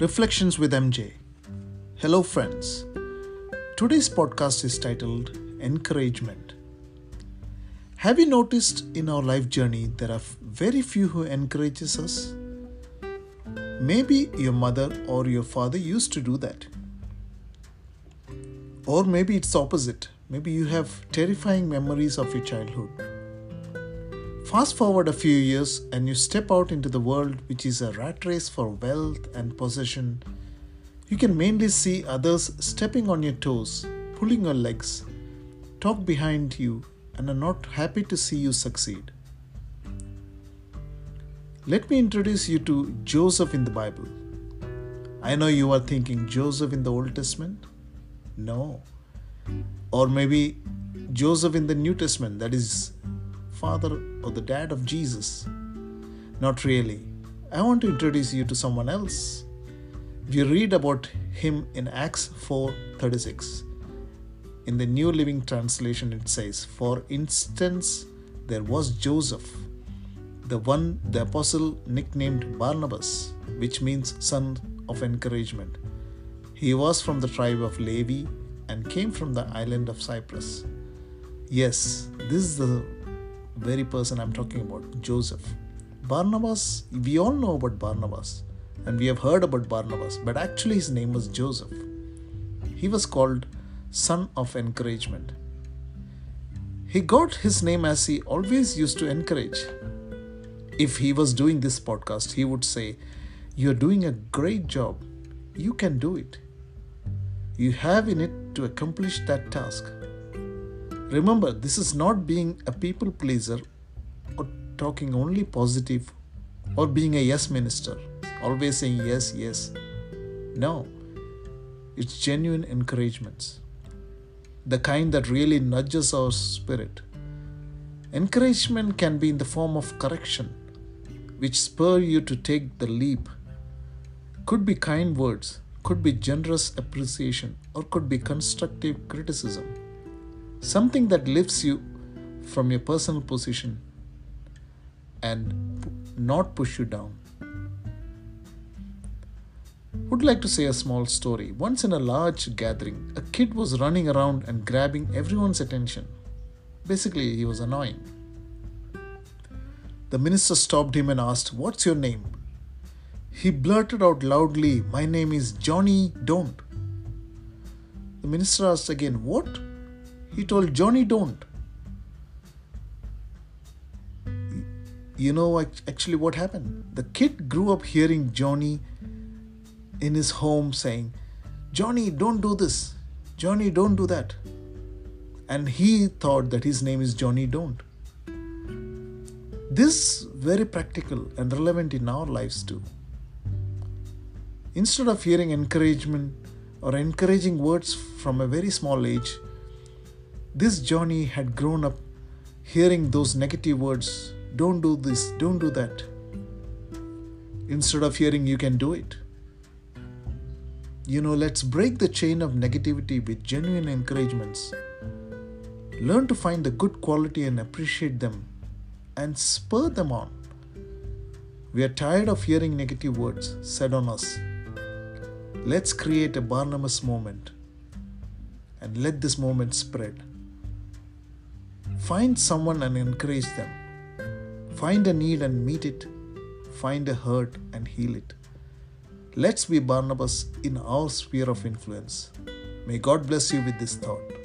Reflections with MJ. Hello, friends. Today's podcast is titled Encouragement. Have you noticed in our life journey there are very few who encourages us? Maybe your mother or your father used to do that. Or maybe it's opposite. Maybe you have terrifying memories of your childhood. Fast forward a few years and you step out into the world, which is a rat race for wealth and possession. You can mainly see others stepping on your toes, pulling your legs, talk behind you, and are not happy to see you succeed. Let me introduce you to Joseph in the Bible. I know you are thinking Joseph in the Old Testament? No. Or maybe Joseph in the New Testament, that is father or the dad of Jesus. Not really. I want to introduce you to someone else. We read about him in Acts 4:36. In the New Living Translation it says, "For instance, there was Joseph, the one the apostle nicknamed Barnabas, which means son of encouragement. He was from the tribe of Levi and came from the island of Cyprus." Yes, this is the very person I'm talking about, Joseph. Barnabas, we all know about Barnabas and we have heard about Barnabas, but actually his name was Joseph. He was called Son of Encouragement. He got his name as he always used to encourage. If he was doing this podcast, he would say, You're doing a great job. You can do it. You have in it to accomplish that task. Remember, this is not being a people pleaser or talking only positive or being a yes minister, always saying yes, yes. No, it's genuine encouragements, the kind that really nudges our spirit. Encouragement can be in the form of correction, which spur you to take the leap. Could be kind words, could be generous appreciation, or could be constructive criticism something that lifts you from your personal position and not push you down. Would like to say a small story. Once in a large gathering, a kid was running around and grabbing everyone's attention. Basically, he was annoying. The minister stopped him and asked, What's your name? He blurted out loudly, My name is Johnny Don't. The minister asked again, What? He told Johnny, don't. You know actually what happened? The kid grew up hearing Johnny in his home saying, Johnny, don't do this. Johnny, don't do that. And he thought that his name is Johnny Don't. This very practical and relevant in our lives too. Instead of hearing encouragement or encouraging words from a very small age, this Johnny had grown up hearing those negative words don't do this, don't do that. Instead of hearing you can do it. You know, let's break the chain of negativity with genuine encouragements. Learn to find the good quality and appreciate them and spur them on. We are tired of hearing negative words said on us. Let's create a Barnabas moment and let this moment spread. Find someone and encourage them. Find a need and meet it. Find a hurt and heal it. Let's be Barnabas in our sphere of influence. May God bless you with this thought.